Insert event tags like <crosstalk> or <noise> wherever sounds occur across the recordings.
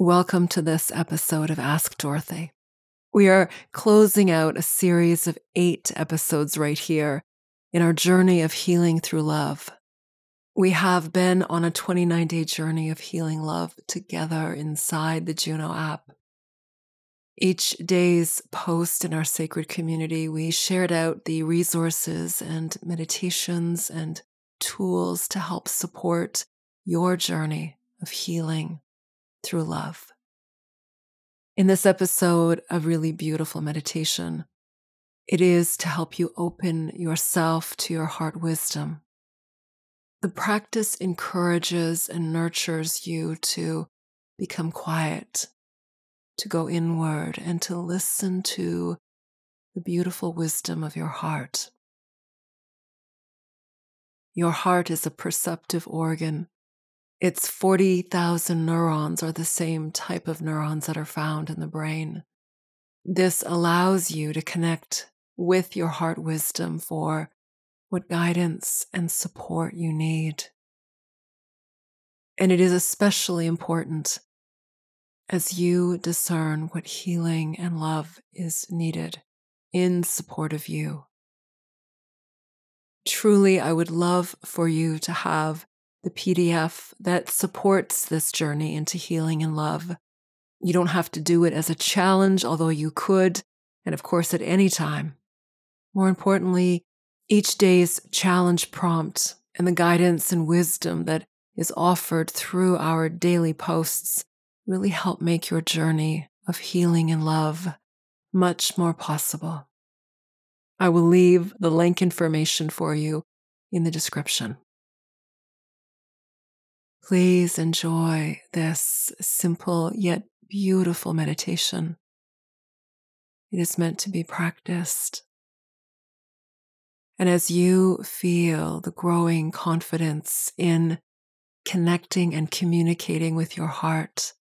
Welcome to this episode of Ask Dorothy. We are closing out a series of eight episodes right here in our journey of healing through love. We have been on a 29 day journey of healing love together inside the Juno app. Each day's post in our sacred community, we shared out the resources and meditations and tools to help support your journey of healing through love. In this episode of really beautiful meditation, it is to help you open yourself to your heart wisdom. The practice encourages and nurtures you to become quiet, to go inward, and to listen to the beautiful wisdom of your heart. Your heart is a perceptive organ its 40,000 neurons are the same type of neurons that are found in the brain. This allows you to connect with your heart wisdom for what guidance and support you need. And it is especially important as you discern what healing and love is needed in support of you. Truly, I would love for you to have the PDF that supports this journey into healing and love. You don't have to do it as a challenge, although you could, and of course, at any time. More importantly, each day's challenge prompt and the guidance and wisdom that is offered through our daily posts really help make your journey of healing and love much more possible. I will leave the link information for you in the description. Please enjoy this simple yet beautiful meditation. It is meant to be practiced. And as you feel the growing confidence in connecting and communicating with your heart,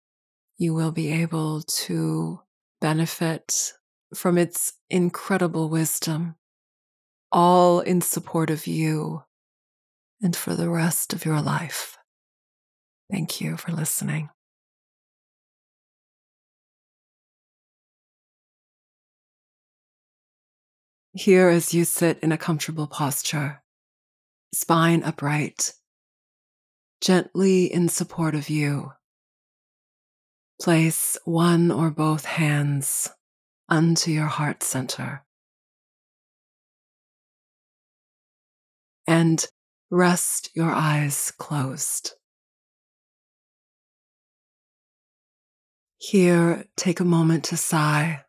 you will be able to benefit from its incredible wisdom, all in support of you and for the rest of your life. Thank you for listening. Here, as you sit in a comfortable posture, spine upright, gently in support of you, place one or both hands unto your heart center. And rest your eyes closed. Here, take a moment to sigh,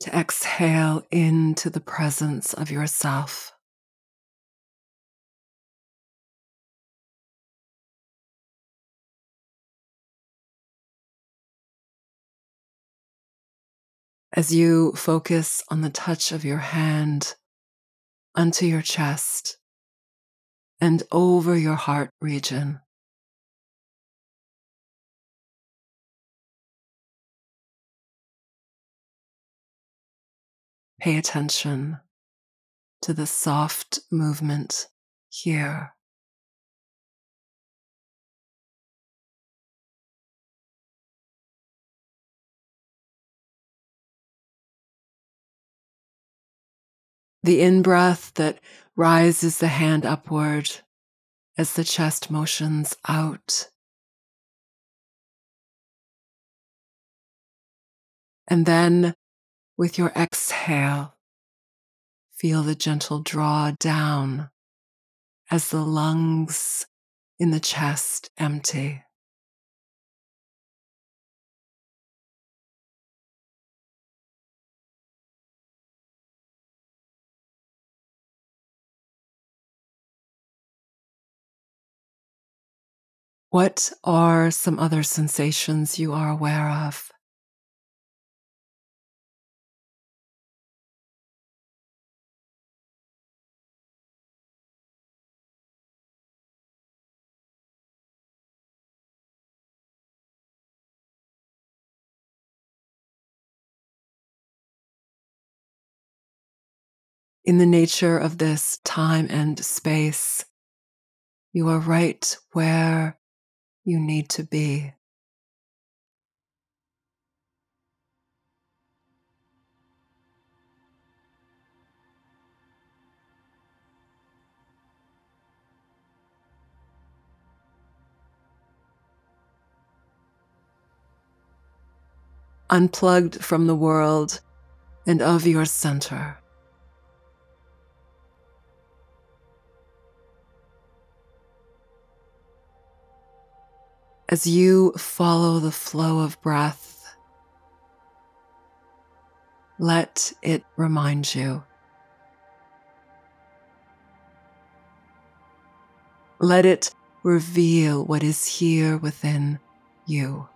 to exhale into the presence of yourself. As you focus on the touch of your hand onto your chest and over your heart region. Pay attention to the soft movement here. The in breath that rises the hand upward as the chest motions out. And then with your exhale, feel the gentle draw down as the lungs in the chest empty. What are some other sensations you are aware of? In the nature of this time and space. You are right where you need to be. unplugged from the world and of your center. As you follow the flow of breath, let it remind you. Let it reveal what is here within you.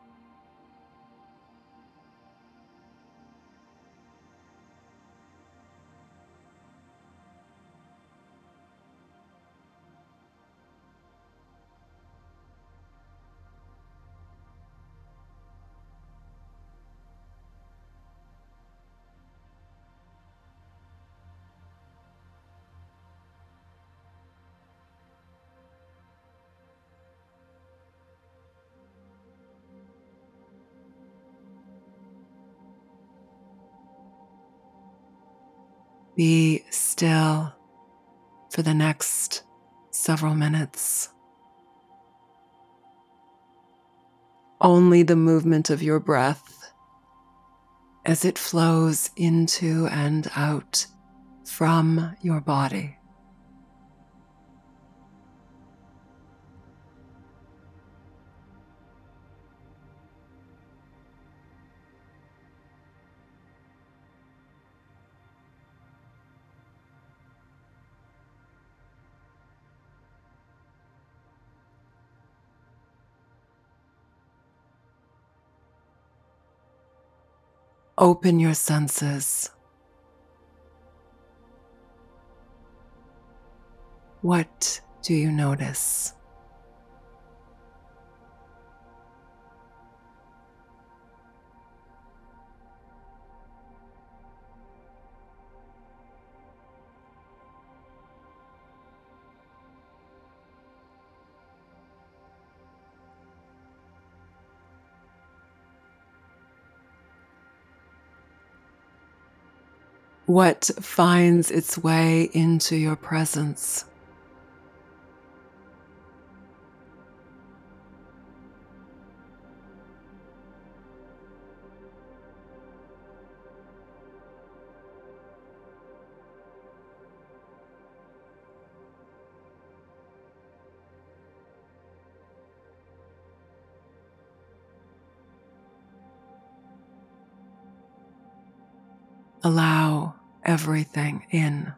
Be still for the next several minutes. Only the movement of your breath as it flows into and out from your body. Open your senses. What do you notice? What finds its way into your presence. Allow everything in.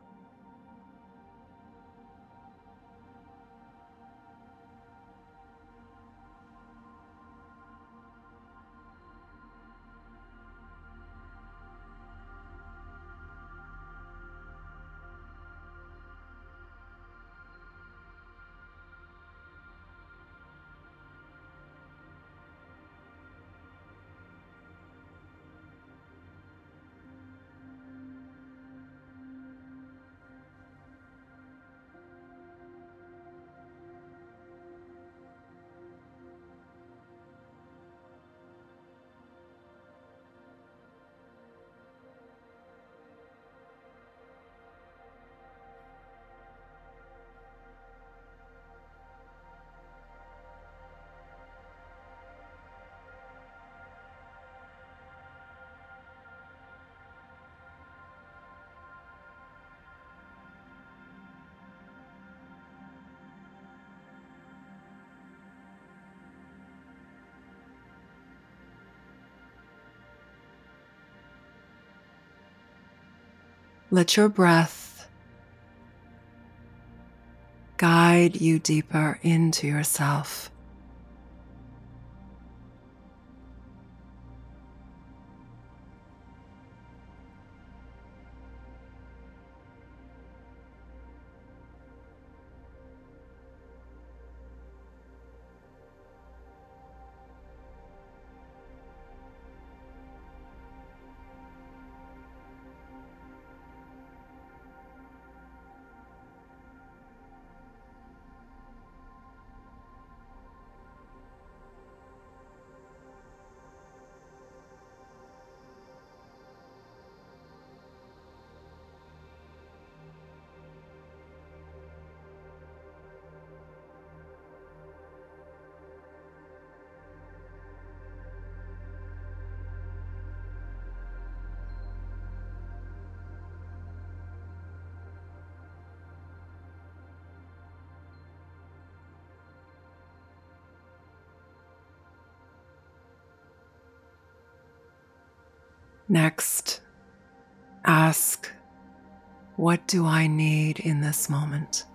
Let your breath guide you deeper into yourself. Next, ask, What do I need in this moment?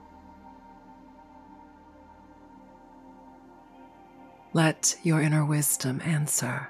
Let your inner wisdom answer.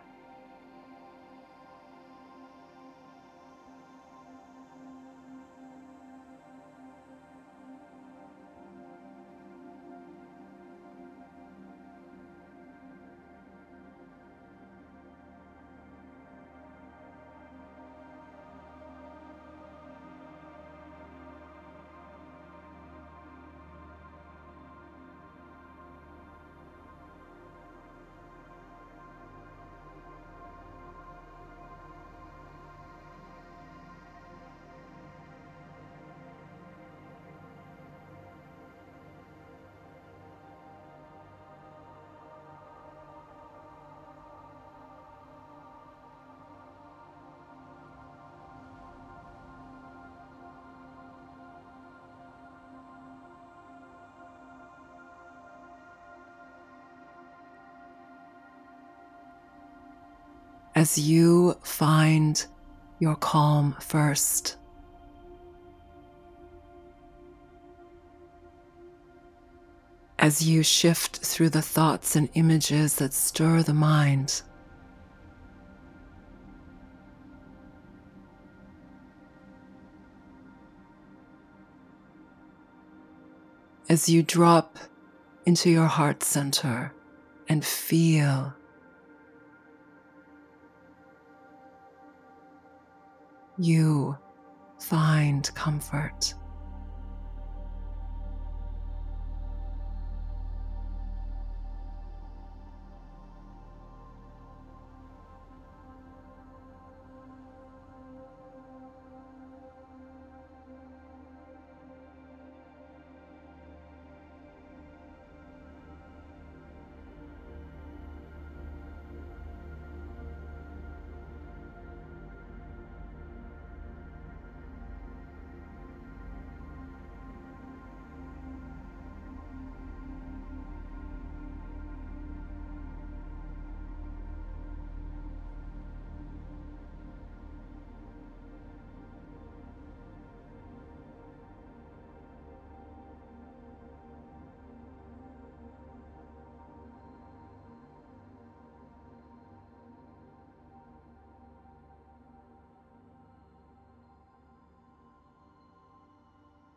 As you find your calm first. As you shift through the thoughts and images that stir the mind. As you drop into your heart center and feel you find comfort.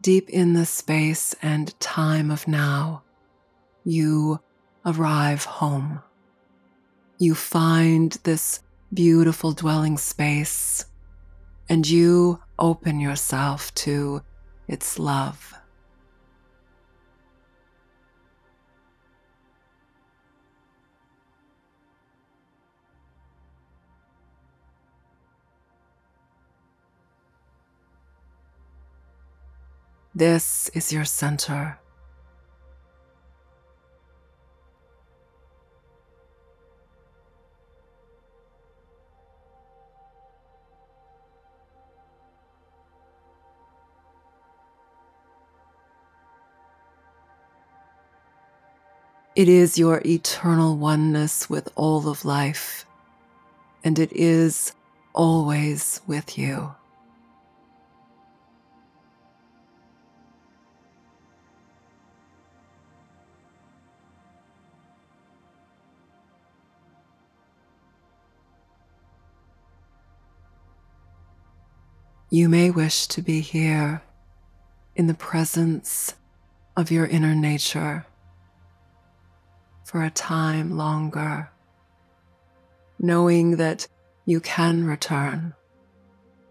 Deep in the space and time of now, you arrive home. You find this beautiful dwelling space and you open yourself to its love. This is your center. It is your eternal oneness with all of life, and it is always with you. You may wish to be here in the presence of your inner nature for a time longer, knowing that you can return.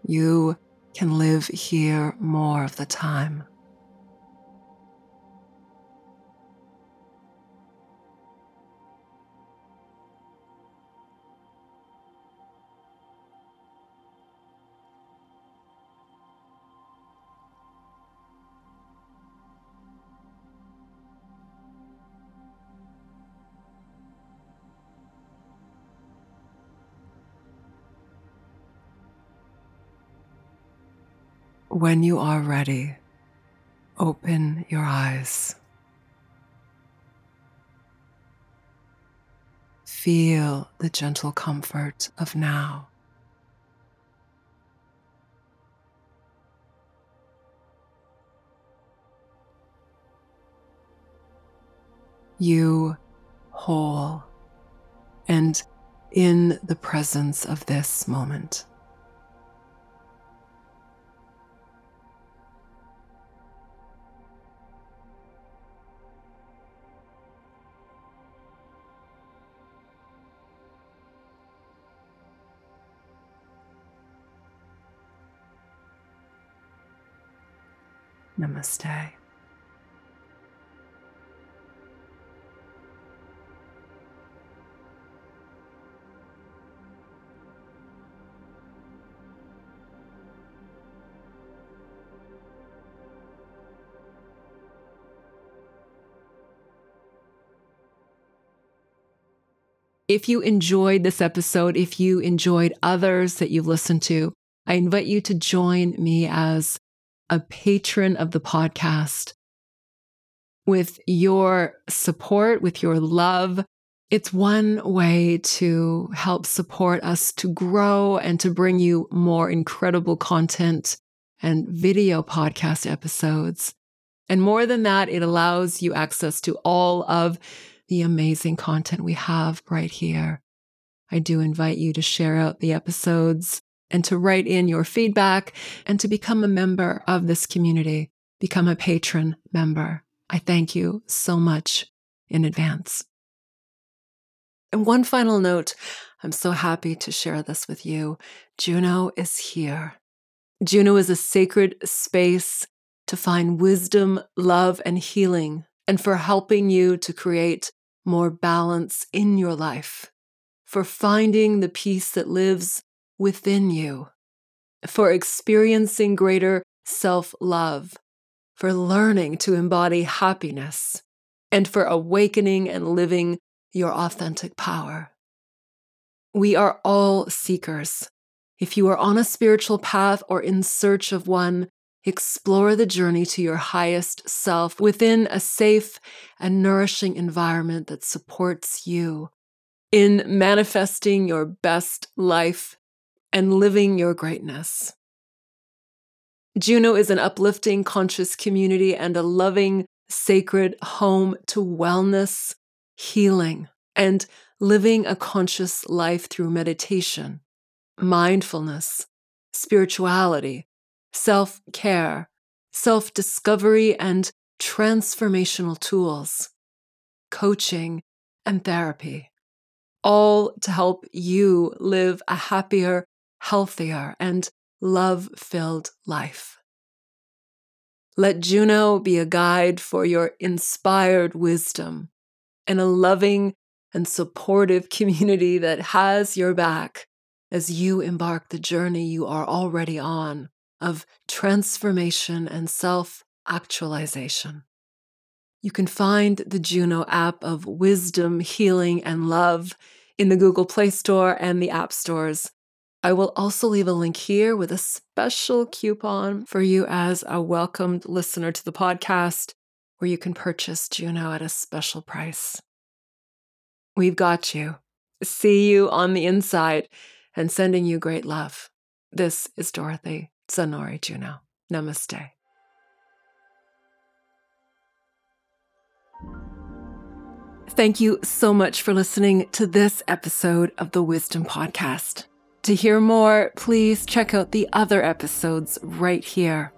You can live here more of the time. When you are ready, open your eyes. Feel the gentle comfort of now. You whole and in the presence of this moment. Namaste. If you enjoyed this episode, if you enjoyed others that you've listened to, I invite you to join me as a patron of the podcast. With your support, with your love, it's one way to help support us to grow and to bring you more incredible content and video podcast episodes. And more than that, it allows you access to all of the amazing content we have right here. I do invite you to share out the episodes and to write in your feedback and to become a member of this community, become a patron member. I thank you so much in advance. And one final note I'm so happy to share this with you. Juno is here. Juno is a sacred space to find wisdom, love, and healing, and for helping you to create more balance in your life, for finding the peace that lives within you, for experiencing greater self love, for learning to embody happiness, and for awakening and living your authentic power. We are all seekers. If you are on a spiritual path or in search of one, Explore the journey to your highest self within a safe and nourishing environment that supports you in manifesting your best life and living your greatness. Juno is an uplifting, conscious community and a loving, sacred home to wellness, healing, and living a conscious life through meditation, mindfulness, spirituality, self care, self discovery, and transformational tools, coaching, and therapy, all to help you live a happier, healthier, and love filled life. Let Juno be a guide for your inspired wisdom and a loving and supportive <laughs> community that has your back as you embark the journey you are already on of transformation and self actualization. You can find the Juno app of wisdom, healing, and love in the Google Play Store and the App Stores. I will also leave a link here with a special coupon for you as a welcomed listener to the podcast, where you can purchase Juno at a special price. We've got you. See you on the inside and sending you great love. This is Dorothy. Sonori Juno. Namaste. Thank you so much for listening to this episode of the Wisdom Podcast. To hear more, please check out the other episodes right here.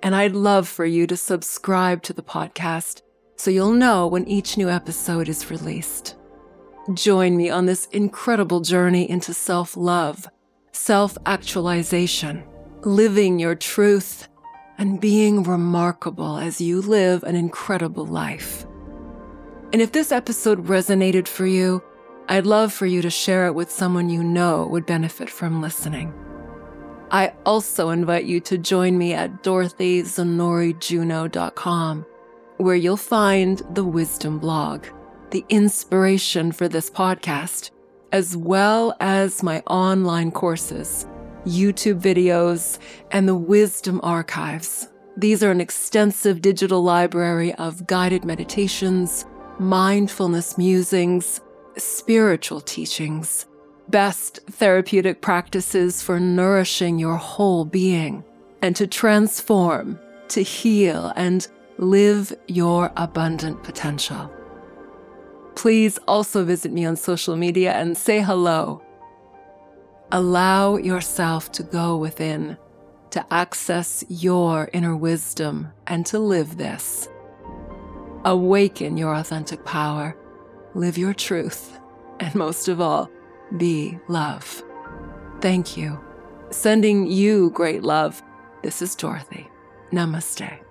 And I'd love for you to subscribe to the podcast so you'll know when each new episode is released. Join me on this incredible journey into self love, self actualization living your truth, and being remarkable as you live an incredible life. And if this episode resonated for you, I'd love for you to share it with someone you know would benefit from listening. I also invite you to join me at dorothyzonorijuno.com, where you'll find the wisdom blog, the inspiration for this podcast, as well as my online courses YouTube videos, and the Wisdom Archives. These are an extensive digital library of guided meditations, mindfulness musings, spiritual teachings, best therapeutic practices for nourishing your whole being and to transform, to heal, and live your abundant potential. Please also visit me on social media and say hello. Allow yourself to go within, to access your inner wisdom, and to live this. Awaken your authentic power, live your truth, and most of all, be love. Thank you. Sending you great love. This is Dorothy. Namaste.